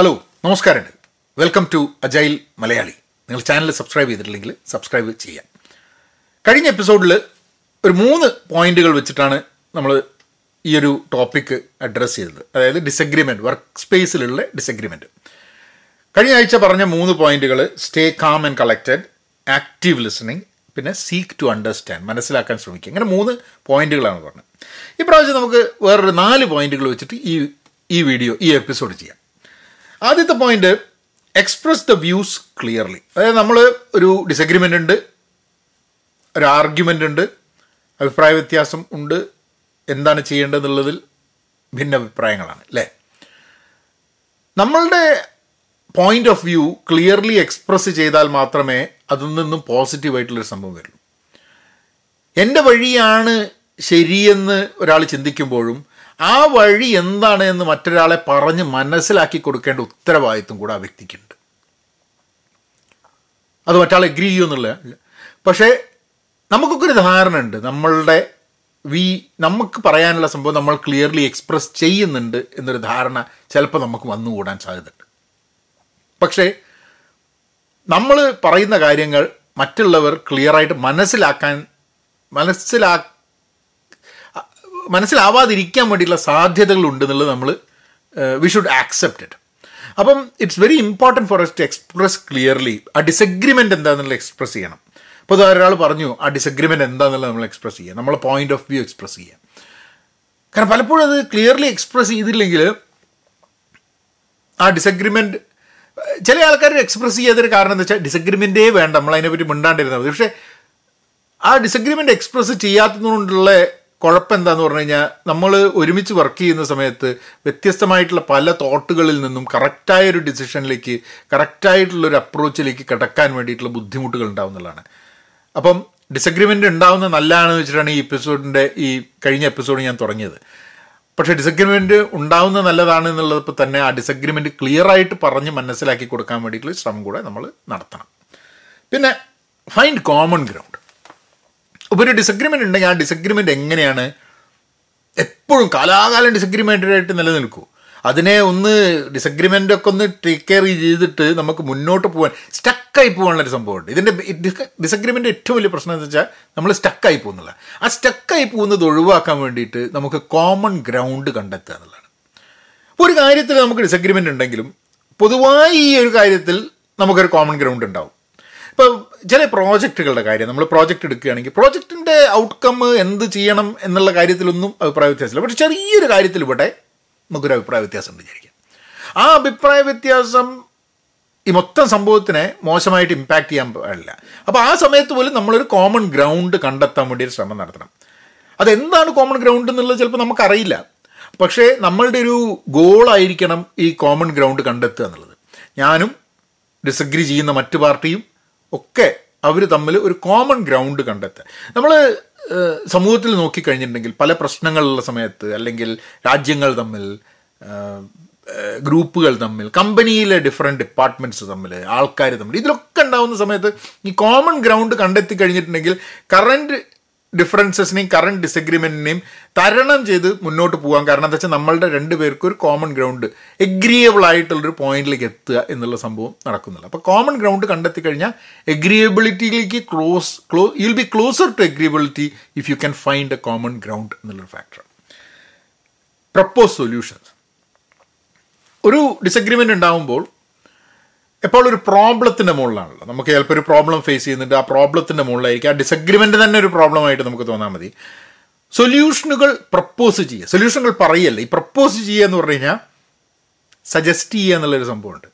Hello നമസ്കാരമുണ്ട്. Welcome to agile Malayali നിങ്ങൾ channel subscribe ചെയ്തിട്ടില്ലെങ്കിൽ സബ്സ്ക്രൈബ് ചെയ്യാം. കഴിഞ്ഞ എപ്പിസോഡിൽ ഒരു മൂന്ന് പോയിന്റുകൾ വെച്ചിട്ടാണ് നമ്മൾ ഈ ഒരു ടോപ്പിക്ക് അഡ്രസ്സ് ചെയ്തത്. അതായത് ഡിസഗ്രിമെന്റ് വർക്ക് സ്പേസിലുള്ള ഡിസഗ്രിമെന്റ് കഴിഞ്ഞ ആഴ്ച പറഞ്ഞ മൂന്ന് പോയിന്റുകൾ stay calm and collected active listening പിന്നെ സീക്ക് ടു അണ്ടർസ്റ്റാൻഡ് മനസ്സിലാക്കാൻ ശ്രമിക്കുക. ഇങ്ങനെ മൂന്ന് പോയിന്റുകളാണ് പറഞ്ഞത്. ഇപ്രാവശ്യം നമുക്ക് വേറൊരു നാല് പോയിന്റുകൾ വെച്ചിട്ട് ഈ ഈ വീഡിയോ ഈ എപ്പിസോഡ് ചെയ്യാം. ആദ്യത്തെ point express the views clearly അതായത് നമ്മൾ ഒരു ഡിസഗ്രിമെന്റ് ഉണ്ട് ഒരു ആർഗ്യുമെന്റ് ഉണ്ട് അഭിപ്രായ വ്യത്യാസം ഉണ്ട് എന്താണ് ചെയ്യേണ്ടതെന്നുള്ളതിൽ ഭിന്നഭിപ്രായങ്ങളാണ് അല്ലേ? നമ്മളുടെ point of view clearly express ചെയ്താൽ മാത്രമേ അതിൽ നിന്നും പോസിറ്റീവായിട്ടുള്ളൊരു സംഭവം വരുള്ളൂ. എന്റെ വഴിയാണ് ശരിയെന്ന് ഒരാൾ ചിന്തിക്കുമ്പോഴും ആ വഴി എന്താണ് എന്ന് മറ്റൊരാളെ പറഞ്ഞ് മനസ്സിലാക്കി കൊടുക്കേണ്ട ഉത്തരവാദിത്വം കൂടെ ആ വ്യക്തിക്കുണ്ട്. അത് മറ്റാൾ എഗ്രി ചെയ്യുമെന്നുള്ള പക്ഷേ നമുക്കൊക്കെ ഒരു ധാരണ ഉണ്ട് നമ്മളുടെ വി നമുക്ക് പറയാനുള്ള സംഭവം നമ്മൾ ക്ലിയർലി എക്സ്പ്രസ് ചെയ്യുന്നുണ്ട് എന്നൊരു ധാരണ ചിലപ്പോൾ നമുക്ക് വന്നുകൂടാൻ സാധ്യതയുണ്ട്. പക്ഷേ നമ്മൾ പറയുന്ന കാര്യങ്ങൾ മറ്റുള്ളവർ ക്ലിയറായിട്ട് മനസ്സിലാക്കാൻ മനസ്സിലാ മനസ്സിലാവാതിരിക്കാൻ വേണ്ടിയിട്ടുള്ള സാധ്യതകൾ ഉണ്ടെന്നുള്ളത് നമ്മൾ വി ഷുഡ് ആക്സെപ്റ്റ് ഇറ്റ് അപ്പം it's very important for us to express clearly ആ ഡിസഗ്രിമെന്റ് എന്താണെന്നുള്ള എക്സ്പ്രസ് ചെയ്യണം. ഇപ്പോൾ ഒരാൾ പറഞ്ഞു ആ ഡിസഗ്രിമെന്റ് എന്താണെന്നുള്ളത് നമ്മൾ എക്സ്പ്രസ് ചെയ്യുക നമ്മളെ പോയിന്റ് ഓഫ് വ്യൂ എക്സ്പ്രസ് ചെയ്യുക കാരണം പലപ്പോഴും അത് ക്ലിയർലി എക്സ്പ്രസ് ചെയ്തില്ലെങ്കിൽ ആ ഡിസഗ്രിമെന്റ് ചില ആൾക്കാർ എക്സ്പ്രസ് ചെയ്യാത്തൊരു കാരണം എന്താ വെച്ചാൽ ഡിസഗ്രിമെന്റേ വേണ്ട നമ്മൾ അതിനെപ്പറ്റി മിണ്ടാണ്ടിരുന്നത് മതി. പക്ഷേ ആ ഡിസഗ്രിമെന്റ് എക്സ്പ്രസ് ചെയ്യാത്തതുകൊണ്ടുള്ള കുഴപ്പം എന്താന്ന് പറഞ്ഞു കഴിഞ്ഞാൽ നമ്മൾ ഒരുമിച്ച് വർക്ക് ചെയ്യുന്ന സമയത്ത് വ്യത്യസ്തമായിട്ടുള്ള പല തോട്ടുകളിൽ നിന്നും കറക്റ്റായ ഒരു ഡിസിഷനിലേക്ക് കറക്റ്റായിട്ടുള്ള ഒരു അപ്രോച്ചിലേക്ക് കിടക്കാൻ വേണ്ടിയിട്ടുള്ള ബുദ്ധിമുട്ടുകൾ ഉണ്ടാവുന്നതാണ് അപ്പം ഡിസഗ്രിമെന്റ് ഉണ്ടാവുന്ന നല്ലതാണെന്ന് വെച്ചിട്ടാണ് ഈ എപ്പിസോഡിന്റെ ഈ കഴിഞ്ഞ എപ്പിസോഡ് ഞാൻ തുടങ്ങിയത്. പക്ഷേ ഡിസഗ്രിമെന്റ് ഉണ്ടാവുന്ന നല്ലതാണ് എന്നുള്ളപ്പോൾ തന്നെ ആ ഡിസഗ്രിമെന്റ് ക്ലിയറായിട്ട് പറഞ്ഞ് മനസ്സിലാക്കി കൊടുക്കാൻ വേണ്ടിയിട്ടുള്ള ശ്രമം കൂടെ നമ്മൾ നടത്തണം. പിന്നെ ഫൈൻഡ് കോമൺ ഗ്രൗണ്ട് ഇപ്പോൾ ഒരു ഡിസഗ്രിമെന്റ് ഉണ്ടെങ്കിൽ ആ ഡിസഗ്രിമെന്റ് എങ്ങനെയാണ്? എപ്പോഴും കാലാകാലം ഡിസഗ്രിമെന്റായിട്ട് നിലനിൽക്കൂ. അതിനെ ഒന്ന് ഡിസഗ്രിമെന്റ് ഒക്കെ ഒന്ന് ടേക്ക് കെയർ ചെയ്തിട്ട് നമുക്ക് മുന്നോട്ട് പോകാൻ സ്റ്റക്കായി പോകാനുള്ളൊരു സംഭവമുണ്ട്. ഇതിന്റെ ഡിസഗ്രിമെന്റ് ഏറ്റവും വലിയ പ്രശ്നം എന്ന് വെച്ചാൽ നമ്മൾ സ്റ്റക്കായി പോകുന്നില്ല ആ സ്റ്റക്കായി പോകുന്നത് ഒഴിവാക്കാൻ വേണ്ടിയിട്ട് നമുക്ക് കോമൺ ഗ്രൗണ്ട് കണ്ടെത്തുക എന്നുള്ളതാണ്. അപ്പോൾ ഒരു കാര്യത്തിൽ നമുക്ക് ഡിസഗ്രിമെന്റ് ഉണ്ടെങ്കിലും പൊതുവായി ഈ ഒരു കാര്യത്തിൽ നമുക്കൊരു കോമൺ ഗ്രൗണ്ട് ഉണ്ടാവും. ഇപ്പോൾ ചില പ്രോജക്റ്റുകളുടെ കാര്യം നമ്മൾ പ്രോജക്റ്റ് എടുക്കുകയാണെങ്കിൽ പ്രോജക്റ്റിന്റെ ഔട്ട്കം എന്ത് ചെയ്യണം എന്നുള്ള കാര്യത്തിലൊന്നും അഭിപ്രായ വ്യത്യാസമില്ല. പക്ഷേ ചെറിയൊരു കാര്യത്തിൽ ഇവിടെ നമുക്കൊരു അഭിപ്രായ വ്യത്യാസം ഉണ്ട് വിചാരിക്കാം. ആ അഭിപ്രായ വ്യത്യാസം ഈ മൊത്തം സംഭവത്തിനെ മോശമായിട്ട് ഇമ്പാക്റ്റ് ചെയ്യാൻ പാടില്ല. അപ്പോൾ ആ സമയത്ത് പോലും നമ്മളൊരു കോമൺ ഗ്രൗണ്ട് കണ്ടെത്താൻ വേണ്ടി ഒരു ശ്രമം നടത്തണം. അതെന്താണ് കോമൺ ഗ്രൗണ്ട് എന്നുള്ളത് ചിലപ്പോൾ നമുക്കറിയില്ല. പക്ഷേ നമ്മളുടെ ഒരു ഗോളായിരിക്കണം ഈ കോമൺ ഗ്രൗണ്ട് കണ്ടെത്തുക എന്നുള്ളത്. ഞാനും ഡിസഗ്രി ചെയ്യുന്ന മറ്റു പാർട്ടിയും ഒക്കെ അവർ തമ്മിൽ ഒരു കോമൺ ഗ്രൗണ്ട് കണ്ടെത്തുക. നമ്മൾ സമൂഹത്തിൽ നോക്കിക്കഴിഞ്ഞിട്ടുണ്ടെങ്കിൽ പല പ്രശ്നങ്ങളുള്ള സമയത്ത് അല്ലെങ്കിൽ രാജ്യങ്ങൾ തമ്മിൽ ഗ്രൂപ്പുകൾ തമ്മിൽ കമ്പനിയിലെ ഡിഫറെന്റ് ഡിപ്പാർട്ട്മെന്റ്സ് തമ്മിൽ ആൾക്കാർ തമ്മിൽ ഇതിലൊക്കെ ഉണ്ടാകുന്ന സമയത്ത് ഈ കോമൺ ഗ്രൗണ്ട് കണ്ടെത്തി കഴിഞ്ഞിട്ടുണ്ടെങ്കിൽ കറന്റ് ഡിഫറൻസസിനെയും കറണ്ട് ഡിസഗ്രിമെന്റിനെയും തരണം ചെയ്ത് മുന്നോട്ട് പോകാം കാരണം എന്താ വെച്ചാൽ നമ്മളുടെ രണ്ട് പേർക്കും ഒരു കോമൺ ഗ്രൗണ്ട് എഗ്രിയബിൾ ആയിട്ടുള്ളൊരു പോയിന്റിലേക്ക് എത്തുക എന്നുള്ള സംഭവം നടക്കുന്നില്ല അപ്പോൾ കോമൺ ഗ്രൗണ്ട് കണ്ടെത്തി കഴിഞ്ഞാൽ എഗ്രിയബിലിറ്റിയിലേക്ക് close clo will be closer to agreeability if you can find a common ground എന്നുള്ളൊരു ഫാക്ടർ പ്രപ്പോസ് സൊല്യൂഷൻസ് ഒരു ഡിസഗ്രിമെന്റ് ഉണ്ടാകുമ്പോൾ എപ്പോൾ ഒരു പ്രോബ്ലത്തിന്റെ മുകളിലാണല്ലോ. നമുക്ക് ചിലപ്പോൾ ഒരു പ്രോബ്ലം ഫേസ് ചെയ്യുന്നുണ്ട് ആ പ്രോബ്ലത്തിന്റെ മുകളിലായിരിക്കും ആ ഡിസഗ്രിമെന്റ് തന്നെ ഒരു പ്രോബ്ലമായിട്ട് നമുക്ക് തോന്നാൽ മതി. സൊല്യൂഷനുകൾ പ്രപ്പോസ് ചെയ്യുക. സൊല്യൂഷനുകൾ പറയല്ല? ഈ പ്രപ്പോസ് ചെയ്യുക എന്ന് പറഞ്ഞു കഴിഞ്ഞാൽ സജസ്റ്റ് ചെയ്യുക എന്നുള്ളൊരു സംഭവമുണ്ട്.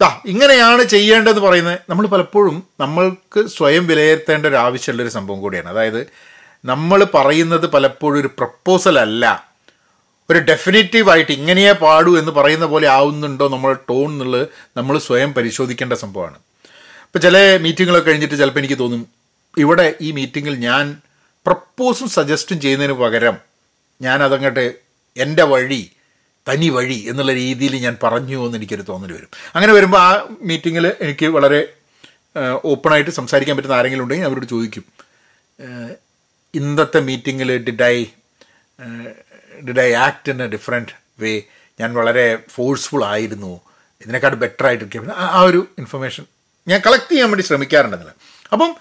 ദാ ഇങ്ങനെയാണ് ചെയ്യേണ്ടതെന്ന് പറയുന്നത്. നമ്മൾ പലപ്പോഴും നമ്മൾക്ക് സ്വയം വിലയിരുത്തേണ്ട ഒരു ആവശ്യമുള്ളൊരു സംഭവം കൂടിയാണ്. അതായത് നമ്മൾ പറയുന്നത് പലപ്പോഴും ഒരു പ്രപ്പോസൽ അല്ല. ഒരു ഡെഫിനറ്റീവ് ഇങ്ങനെയേ പാടൂ എന്ന് പറയുന്ന പോലെ ആവുന്നുണ്ടോ നമ്മുടെ ടോൺ എന്നുള്ളത് നമ്മൾ സ്വയം പരിശോധിക്കേണ്ട സംഭവമാണ്. ഇപ്പോൾ ചില മീറ്റിങ്ങുകളൊക്കെ കഴിഞ്ഞിട്ട് ചിലപ്പോൾ എനിക്ക് തോന്നും ഇവിടെ ഈ മീറ്റിങ്ങിൽ ഞാൻ പ്രപ്പോസും സജസ്റ്റും ചെയ്യുന്നതിന് പകരം ഞാൻ അതങ്ങോട്ട് എന്റെ വഴി തനി വഴി എന്നുള്ള രീതിയിൽ ഞാൻ പറഞ്ഞു എന്ന് എനിക്കൊരു തോന്നൽ വരും. അങ്ങനെ വരുമ്പോൾ ആ മീറ്റിങ്ങിൽ എനിക്ക് വളരെ ഓപ്പണായിട്ട് സംസാരിക്കാൻ പറ്റുന്ന ആരെങ്കിലും ഉണ്ടെങ്കിൽ അവരോട് ചോദിക്കും ഇന്നത്തെ മീറ്റിങ്ങിൽ did I did I act in a different way ഞാൻ വളരെ ഫോഴ്സ്ഫുൾ ആയിരുന്നു. ഇതിനെക്കാട്ട് ബെറ്റർ ആയിട്ടിരിക്കും. ആ- ഒരു ഇൻഫർമേഷൻ ഞാൻ കളക്ട് ചെയ്യാൻ വേണ്ടി ശ്രമിക്കാറുണ്ടെന്നില്ല. അപ്പം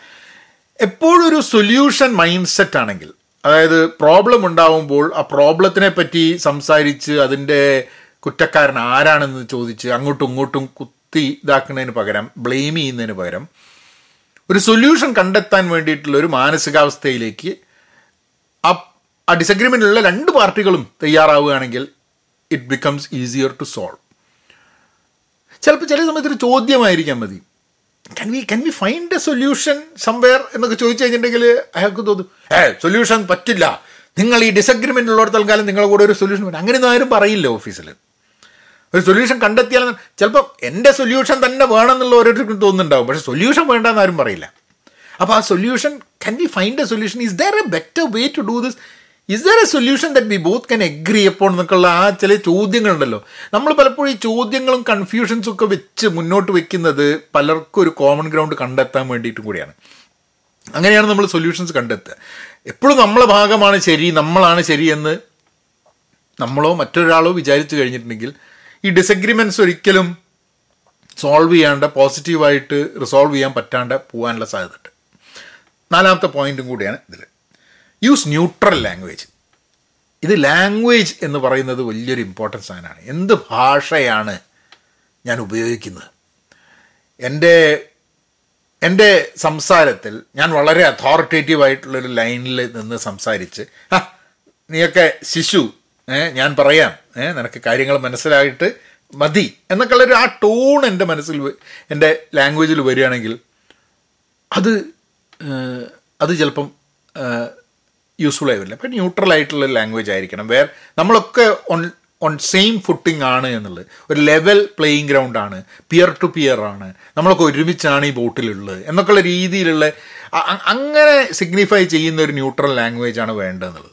എപ്പോഴും ഒരു സൊല്യൂഷൻ മൈൻഡ് സെറ്റ് ആണെങ്കിൽ അതായത് പ്രോബ്ലം ഉണ്ടാവുമ്പോൾ ആ പ്രോബ്ലത്തിനെ പറ്റി സംസാരിച്ച് അതിന്റെ കുറ്റക്കാരൻ ആരാണെന്ന് ചോദിച്ച് അങ്ങോട്ടും ഇങ്ങോട്ടും കുത്തി ഇതാക്കുന്നതിന് പകരം ബ്ലെയിം ചെയ്യുന്നതിന് പകരം ഒരു സൊല്യൂഷൻ കണ്ടെത്താൻ വേണ്ടിയിട്ടുള്ള ഒരു മാനസികാവസ്ഥയിലേക്ക് ആ ആ ഡിസഗ്രിമെന്റിലുള്ള രണ്ട് പാർട്ടികളും തയ്യാറാവുകയാണെങ്കിൽ it becomes easier to solve ചിലപ്പോൾ ചില സമയത്ത് ഒരു ചോദ്യമായിരിക്കാൻ മതി. Can we can we find a solution somewhere എന്നൊക്കെ ചോദിച്ചു കഴിഞ്ഞിട്ടുണ്ടെങ്കിൽ അയാൾക്ക് തോന്നും ഏ സൊല്യൂഷൻ പറ്റില്ല. നിങ്ങൾ ഈ ഡിസഗ്രിമെന്റ് ഉള്ളവർ തൽക്കാലം നിങ്ങളുടെ കൂടെ ഒരു സൊല്യൂഷൻ വേണം. അങ്ങനെയൊന്നും ആരും പറയില്ല ഓഫീസിൽ ഒരു സൊല്യൂഷൻ കണ്ടെത്തിയാൽ ചിലപ്പോൾ എന്റെ സൊല്യൂഷൻ തന്നെ വേണമെന്നുള്ള ഓരോരുത്തർക്കും തോന്നുന്നുണ്ടാവും. പക്ഷേ സൊല്യൂഷൻ വേണ്ടെന്ന് ആരും പറയില്ല. അപ്പോൾ ആ solution can we find a solution is there a better way to do this is there a solution that we both can agree അപ്പോൾ എന്നൊക്കെയുള്ള ആ ചില ചോദ്യങ്ങളുണ്ടല്ലോ. നമ്മൾ പലപ്പോഴും ഈ ചോദ്യങ്ങളും കൺഫ്യൂഷൻസും ഒക്കെ വെച്ച് മുന്നോട്ട് വെക്കുന്നത് പലർക്കും ഒരു കോമൺ ഗ്രൗണ്ട് കണ്ടെത്താൻ വേണ്ടിയിട്ടും കൂടിയാണ്. അങ്ങനെയാണ് നമ്മൾ സൊല്യൂഷൻസ് കണ്ടെത്തുക. എപ്പോഴും നമ്മളെ ഭാഗമാണ് ശരി നമ്മളാണ് ശരിയെന്ന് നമ്മളോ മറ്റൊരാളോ വിചാരിച്ചു കഴിഞ്ഞിട്ടുണ്ടെങ്കിൽ ഈ ഡിസഗ്രിമെന്റ്സ് ഒരിക്കലും സോൾവ് ചെയ്യാണ്ട് പോസിറ്റീവായിട്ട് റിസോൾവ് ചെയ്യാൻ പറ്റാണ്ട് പോകാനുള്ള സാധ്യതയുണ്ട്. നാലാമത്തെ പോയിന്റും കൂടിയാണ് ഇതിൽ യൂസ് ന്യൂട്രൽ ലാംഗ്വേജ് ഇത് ലാംഗ്വേജ് എന്ന് പറയുന്നത് വലിയൊരു ഇമ്പോർട്ടൻസ് സാധനമാണ്. എന്ത് ഭാഷയാണ് ഞാൻ ഉപയോഗിക്കുന്നത്? എന്റെ എന്റെ സംസാരത്തിൽ ഞാൻ വളരെ അതോറിറ്റേറ്റീവ് ആയിട്ടുള്ളൊരു ലൈനിൽ നിന്ന് സംസാരിച്ച് ആ നീയൊക്കെ ശിശു ഞാൻ പറയാം നിനക്ക് കാര്യങ്ങൾ മനസ്സിലായിട്ട് മതി എന്നൊക്കെയുള്ളൊരു ആ ടോൺ എന്റെ മനസ്സിൽ എന്റെ ലാംഗ്വേജിൽ വരികയാണെങ്കിൽ അത് അത് ചിലപ്പം യൂസ്ഫുൾ ആവില്ല അപ്പം ന്യൂട്രൽ ആയിട്ടുള്ള ലാംഗ്വേജ് ആയിരിക്കണം. വേർ നമ്മളൊക്കെ ഓൺ ഓൺ സെയിം ഫുട്ടിംഗ് ആണ് എന്നുള്ളത്. ഒരു ലെവൽ പ്ലേയിങ് ഗ്രൗണ്ട് ആണ്. പിയർ ടു പിയർ ആണ്. നമ്മളൊക്കെ ഒരുമിച്ചാണ് ഈ ബോട്ടിലുള്ളത്. എന്നൊക്കെയുള്ള രീതിയിലുള്ള അങ്ങനെ സിഗ്നിഫൈ ചെയ്യുന്ന ഒരു ന്യൂട്രൽ ലാംഗ്വേജ് ആണ് വേണ്ടതെന്നുള്ളത്.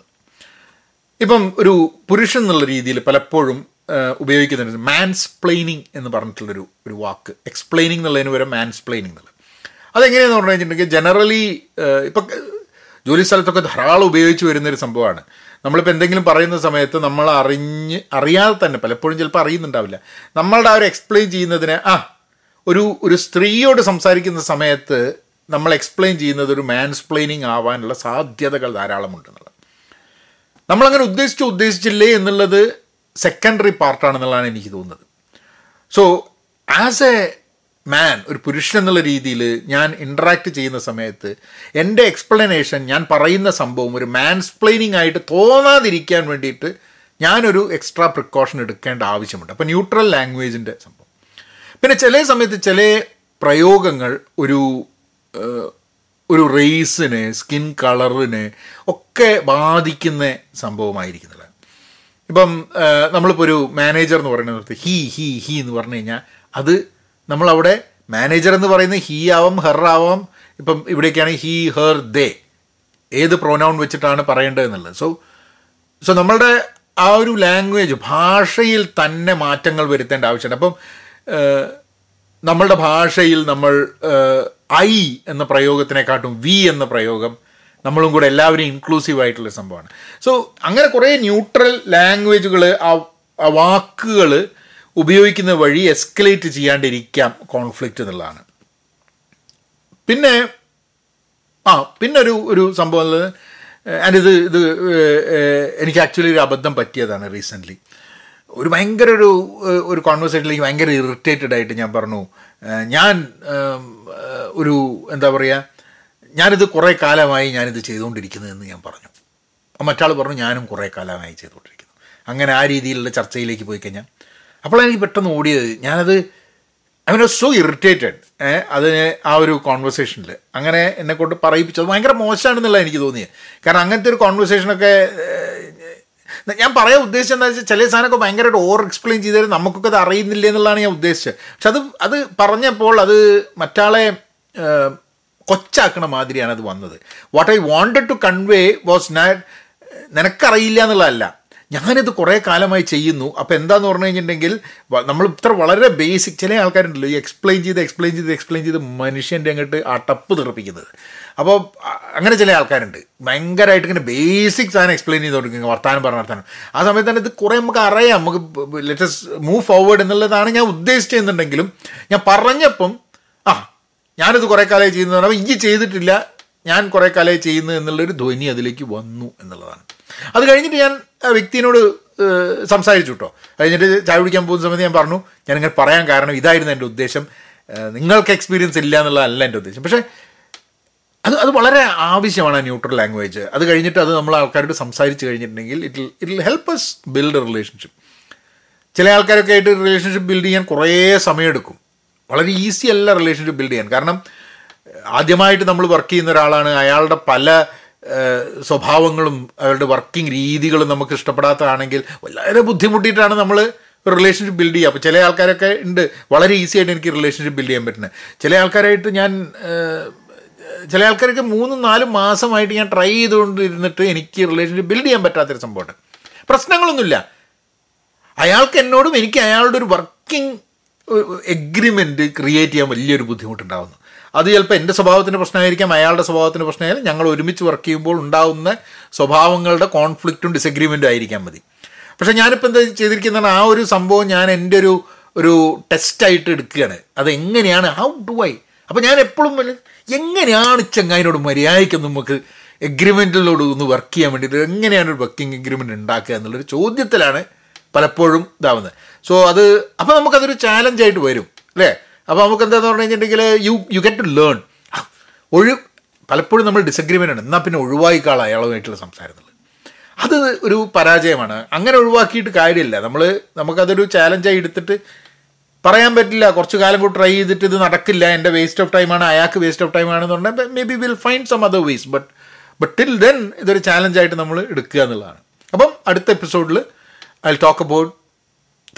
ഇപ്പം ഒരു പുരുഷൻ എന്നുള്ള രീതിയിൽ പലപ്പോഴും ഉപയോഗിക്കുന്നുണ്ട്. മാൻസ്പ്ലെയിനിങ് എന്ന് പറഞ്ഞിട്ടുള്ളൊരു ഒരു വാക്ക്. എക്സ്പ്ലെയിനിങ് എന്നുള്ളതിന് പകരം മാൻസ്പ്ലെയിനിങ് എന്നുള്ളത്. അതെങ്ങനെയാണെന്ന് പറഞ്ഞു കഴിഞ്ഞിട്ടുണ്ടെങ്കിൽ ജനറലി ഇപ്പം ജോലി സ്ഥലത്തൊക്കെ ധാരാളം ഉപയോഗിച്ച് വരുന്നൊരു സംഭവമാണ്. നമ്മളിപ്പോൾ എന്തെങ്കിലും പറയുന്ന സമയത്ത് നമ്മൾ അറിഞ്ഞ് അറിയാതെ തന്നെ പലപ്പോഴും ചിലപ്പോൾ അറിയുന്നുണ്ടാവില്ല. നമ്മളുടെ ആ ഒരു എക്സ്പ്ലെയിൻ ചെയ്യുന്നതിന് ആ ഒരു ഒരു സ്ത്രീയോട് സംസാരിക്കുന്ന സമയത്ത് നമ്മൾ എക്സ്പ്ലെയിൻ ചെയ്യുന്നത് ഒരു മാൻസ്പ്ലെയിനിങ് ആവാനുള്ള സാധ്യതകൾ ധാരാളമുണ്ടെന്നുള്ളത്. നമ്മളങ്ങനെ ഉദ്ദേശിച്ചു ഉദ്ദേശിച്ചില്ലേ എന്നുള്ളത് സെക്കൻഡറി പാർട്ടാണെന്നുള്ളതാണ് എനിക്ക് തോന്നുന്നത്. സോ ആസ് എ മാൻ ഒരു പുരുഷൻ എന്നുള്ള രീതിയിൽ ഞാൻ ഇൻട്രാക്ട് ചെയ്യുന്ന സമയത്ത് എന്റെ എക്സ്പ്ലനേഷൻ ഞാൻ പറയുന്ന സംഭവം ഒരു മാൻസ്പ്ലെയിനിങ് ആയിട്ട് തോന്നാതിരിക്കാൻ വേണ്ടിയിട്ട് ഞാനൊരു എക്സ്ട്രാ പ്രിക്കോഷൻ എടുക്കേണ്ട ആവശ്യമുണ്ട്. അപ്പോൾ ന്യൂട്രൽ ലാംഗ്വേജിന്റെ സംഭവം. പിന്നെ ചില സമയത്ത് ചില പ്രയോഗങ്ങൾ ഒരു ഒരു റേസിന് സ്കിൻ കളറിന് ഒക്കെ ബാധിക്കുന്ന സംഭവമായിരിക്കുന്നില്ല. ഇപ്പം നമ്മളിപ്പോൾ ഒരു മാനേജർ എന്ന് പറയുന്നത് ഹി ഹി ഹി എന്ന് പറഞ്ഞു കഴിഞ്ഞാൽ അത് നമ്മളവിടെ മാനേജർ എന്ന് പറയുന്നത് ഹീ ആവാം ഹെർ ആവാം. ഇപ്പം ഇവിടേക്കാണെങ്കിൽ ഹീ ഹെർ ദേ ഏത് പ്രൊനൗൺ വെച്ചിട്ടാണ് പറയേണ്ടത് എന്നുള്ളത്. സോ സോ നമ്മളുടെ ആ ഒരു ലാംഗ്വേജ് ഭാഷയിൽ തന്നെ മാറ്റങ്ങൾ വരുത്തേണ്ട ആവശ്യമുണ്ട്. അപ്പം നമ്മളുടെ ഭാഷയിൽ നമ്മൾ ഐ എന്ന പ്രയോഗത്തിനെക്കാട്ടും വി എന്ന പ്രയോഗം നമ്മളും കൂടെ എല്ലാവരും ഇൻക്ലൂസീവ് ആയിട്ടുള്ള സംഭവമാണ്. സോ അങ്ങനെ കുറേ ന്യൂട്രൽ ലാംഗ്വേജുകൾ ആ വാക്കുകൾ ഉപയോഗിക്കുന്ന വഴി എസ്കലേറ്റ് ചെയ്യാണ്ടിരിക്കാം കോൺഫ്ലിക്റ്റ് എന്നുള്ളതാണ്. പിന്നെ ആ പിന്നെ ഒരു ഒരു സംഭവം ആൻഡ് ഇത് ഇത് എനിക്ക് ആക്ച്വലി ഒരു അബദ്ധം പറ്റിയതാണ് റീസെന്റ്ലി ഒരു ഭയങ്കര ഒരു ഒരു കോൺവെർസേഷനിലേക്ക് ഭയങ്കര ഇറിറ്റേറ്റഡ് ആയിട്ട് ഞാൻ പറഞ്ഞു ഞാൻ ഒരു എന്താ പറയുക ഞാനിത് കുറേ കാലമായി ഞാനിത് ചെയ്തുകൊണ്ടിരിക്കുന്നതെന്ന് ഞാൻ പറഞ്ഞു. മറ്റാൾ പറഞ്ഞു ഞാനും കുറേ കാലമായി ചെയ്തുകൊണ്ടിരിക്കുന്നു. അങ്ങനെ ആ രീതിയിലുള്ള ചർച്ചയിലേക്ക് പോയി കഴിഞ്ഞാൽ അപ്പോഴാണ് എനിക്ക് പെട്ടെന്ന് ഓടിയത്. ഞാനത് ഐ മീൻ സോ ഇറിറ്റേറ്റഡ് അതിന് ആ ഒരു കോൺവെർസേഷനിൽ അങ്ങനെ എന്നെ കൊണ്ട് പറയിപ്പിച്ചത് ഭയങ്കര മോശമാണെന്നുള്ള എനിക്ക് തോന്നിയത് കാരണം അങ്ങനത്തെ ഒരു കോൺവെർസേഷനൊക്കെ ഞാൻ പറയാൻ ഉദ്ദേശിച്ചത് എന്താ വെച്ചാൽ ചില സാധനമൊക്കെ ഭയങ്കരമായിട്ട് ഓവർ എക്സ്പ്ലെയിൻ ചെയ്താൽ നമുക്കൊക്കെ അത് അറിയുന്നില്ല എന്നുള്ളതാണ് ഞാൻ ഉദ്ദേശിച്ചത്. പക്ഷെ അത് അത് പറഞ്ഞപ്പോൾ അത് മറ്റാളെ കൊച്ചാക്കണ മാതിരിയാണ് അത് വന്നത്. What I wanted to convey was not നിനക്കറിയില്ല എന്നുള്ളതല്ല. ഞാനിത് കുറേ കാലമായി ചെയ്യുന്നു. അപ്പോൾ എന്താന്ന് പറഞ്ഞു കഴിഞ്ഞിട്ടുണ്ടെങ്കിൽ നമ്മൾ ഇത്ര വളരെ ബേസിക് ചില ആൾക്കാരുണ്ടല്ലോ ഈ എക്സ്പ്ലെയിൻ ചെയ്ത് എക്സ്പ്ലെയിൻ ചെയ്ത് എക്സ്പ്ലെയിൻ ചെയ്ത് മനുഷ്യന്റെ അങ്ങോട്ട് ആ ടപ്പ് തെറിപ്പിക്കുന്നത്. അപ്പോൾ അങ്ങനെ ചില ആൾക്കാരുണ്ട്. ഭയങ്കരമായിട്ട് ഇങ്ങനെ ബേസിക് സാധനം എക്സ്പ്ലെയിൻ ചെയ്ത് കൊടുക്കുക വർത്താനം പറഞ്ഞ വർത്താനം. ആ സമയത്ത് തന്നെ ഇത് കുറേ നമുക്ക് അറിയാം. നമുക്ക് ലെറ്റസ് മൂവ് ഫോർവേഡ് എന്നുള്ളതാണ് ഞാൻ ഉദ്ദേശിച്ചെന്നുണ്ടെങ്കിലും ഞാൻ പറഞ്ഞപ്പം ആ ഞാനിത് കുറേ കാലമായി ചെയ്യുന്നു അപ്പോൾ ഇഞ്ചി ചെയ്തിട്ടില്ല. ഞാൻ കുറേ കാലമായി ചെയ്യുന്നു എന്നുള്ളൊരു ധ്വനി അതിലേക്ക് വന്നു എന്നുള്ളതാണ്. അത് കഴിഞ്ഞിട്ട് ഞാൻ ആ വ്യക്തിയോട് സംസാരിച്ചു കേട്ടോ കഴിഞ്ഞിട്ട് ചായ കുടിക്കാൻ പോകുന്ന സമയത്ത് ഞാൻ പറഞ്ഞു ഞാൻ ഞാനിങ്ങനെ പറയാൻ കാരണം ഇതായിരുന്നു എന്റെ ഉദ്ദേശം. നിങ്ങൾക്ക് എക്സ്പീരിയൻസ് ഇല്ല എന്നുള്ളതല്ല എന്റെ ഉദ്ദേശം. പക്ഷേ അത് അത് വളരെ ആവശ്യമാണ് ന്യൂട്രൽ ലാംഗ്വേജ് അത് കഴിഞ്ഞിട്ട് അത് നമ്മൾ ആൾക്കാരോട് സംസാരിച്ച് കഴിഞ്ഞിട്ടുണ്ടെങ്കിൽ it it help us build a relationship ചില ആൾക്കാരൊക്കെ ആയിട്ട് റിലേഷൻഷിപ്പ് ബിൽഡ് ചെയ്യാൻ കുറേ സമയമെടുക്കും. വളരെ ഈസി അല്ല റിലേഷൻഷിപ്പ് ബിൽഡ് ചെയ്യാൻ. കാരണം ആദ്യമായിട്ട് നമ്മൾ വർക്ക് ചെയ്യുന്ന ഒരാളാണ് അയാളുടെ പല സ്വഭാവങ്ങളും അവരുടെ വർക്കിംഗ് രീതികളും നമുക്ക് ഇഷ്ടപ്പെടാത്തതാണെങ്കിൽ വളരെ ബുദ്ധിമുട്ടിയിട്ടാണ് നമ്മൾ റിലേഷൻഷിപ്പ് ബിൽഡ് ചെയ്യുക. അപ്പോൾ ചില ആൾക്കാരൊക്കെ ഉണ്ട്. വളരെ ഈസി ആയിട്ട് എനിക്ക് റിലേഷൻഷിപ്പ് ബിൽഡ് ചെയ്യാൻ പറ്റുന്നത്. ചില ആൾക്കാരായിട്ട് ഞാൻ ചില ആൾക്കാരൊക്കെ മൂന്നും നാലും മാസമായിട്ട് ഞാൻ ട്രൈ ചെയ്തുകൊണ്ടിരുന്നിട്ട് എനിക്ക് റിലേഷൻഷിപ്പ് ബിൽഡ് ചെയ്യാൻ പറ്റാത്തൊരു സംഭവമാണ് പ്രശ്നങ്ങളൊന്നുമില്ല. അയാൾക്ക് എന്നോടും എനിക്ക് അയാളുടെ ഒരു വർക്കിംഗ് എഗ്രിമെന്റ് ക്രിയേറ്റ് ചെയ്യാൻ വലിയൊരു ബുദ്ധിമുട്ടുണ്ടാകുന്നു അത് ചിലപ്പോൾ എന്റെ സ്വഭാവത്തിന്റെ പ്രശ്നമായിരിക്കാം അയാളുടെ സ്വഭാവത്തിന്റെ പ്രശ്നമായാലും ഞങ്ങൾ ഒരുമിച്ച് വർക്ക് ചെയ്യുമ്പോൾ ഉണ്ടാകുന്ന സ്വഭാവങ്ങളുടെ കോൺഫ്ലിക്റ്റും ഡിസഗ്രിമെന്റും ആയിരിക്കാം മതി. പക്ഷേ ഞാനിപ്പോൾ എന്താ ചെയ്തിരിക്കുന്നതാണ് ആ ഒരു സംഭവം ഞാൻ എന്റെ ഒരു ഒരു ടെസ്റ്റായിട്ട് എടുക്കുകയാണ്. അത് എങ്ങനെയാണ് ഹൗ ഡു ഐ അപ്പോൾ ഞാൻ എപ്പോഴും എങ്ങനെയാണ് ചെങ്ങായിനോട് മര്യാദയ്ക്ക് നമുക്ക് എഗ്രിമെന്റിലോട് ഒന്ന് വർക്ക് ചെയ്യാൻ വേണ്ടിയിട്ട് എങ്ങനെയാണ് ഒരു വർക്കിംഗ് എഗ്രിമെന്റ് ഉണ്ടാക്കുക എന്നുള്ളൊരു ചോദ്യത്തിലാണ് പലപ്പോഴും ഇതാവുന്നത്. സോ അത് അപ്പോൾ നമുക്കതൊരു ചാലഞ്ചായിട്ട് വരും അല്ലേ? അപ്പോൾ നമുക്ക് എന്താന്ന് പറഞ്ഞു കഴിഞ്ഞിട്ടുണ്ടെങ്കിൽ you you get to learn ഒഴി പലപ്പോഴും നമ്മൾ ഡിസഗ്രിമെന്റ് ആണ്. എന്നാൽ പിന്നെ ഒഴിവായിക്കാളാം അയാളുമായിട്ടുള്ള സംസാരം അത് ഒരു പരാജയമാണ്. അങ്ങനെ ഒഴിവാക്കിയിട്ട് കാര്യമില്ല. നമ്മൾ നമുക്കതൊരു ചാലഞ്ചായി എടുത്തിട്ട് പറയാൻ പറ്റില്ല. കുറച്ച് കാലം കൂടി ട്രൈ ചെയ്തിട്ട് ഇത് നടക്കില്ല. എന്റെ വേസ്റ്റ് ഓഫ് ടൈമാണ് അയാൾക്ക് വേസ്റ്റ് ഓഫ് ടൈം ആണെന്ന് പറഞ്ഞാൽ maybe will find some other ways but but till then ഇതൊരു ചാലഞ്ചായിട്ട് നമ്മൾ എടുക്കുക എന്നുള്ളതാണ്. അപ്പം അടുത്ത എപ്പിസോഡിൽ I talk about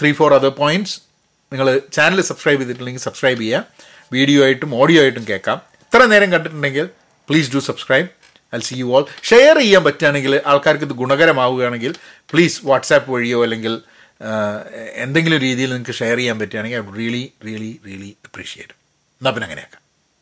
three four other points നിങ്ങൾ ചാനൽ സബ്സ്ക്രൈബ് ചെയ്തിട്ടില്ലെങ്കിൽ സബ്സ്ക്രൈബ് ചെയ്യുക വീഡിയോ ആയിട്ടും ഓഡിയോ ആയിട്ടും കേൾക്കാം. ഇത്ര നേരം കണ്ടിട്ടുണ്ടെങ്കിൽ please do subscribe I see you all share ചെയ്യാൻ പറ്റുകയാണെങ്കിൽ ആൾക്കാർക്ക് ഇത് ഗുണകരമാവുകയാണെങ്കിൽ പ്ലീസ് വാട്സാപ്പ് വഴിയോ അല്ലെങ്കിൽ എന്തെങ്കിലും രീതിയിൽ നിങ്ങൾക്ക് ഷെയർ ചെയ്യാൻ പറ്റുകയാണെങ്കിൽ I really really really appreciate എന്നാൽ പിന്നെ അങ്ങനെയാക്കാം.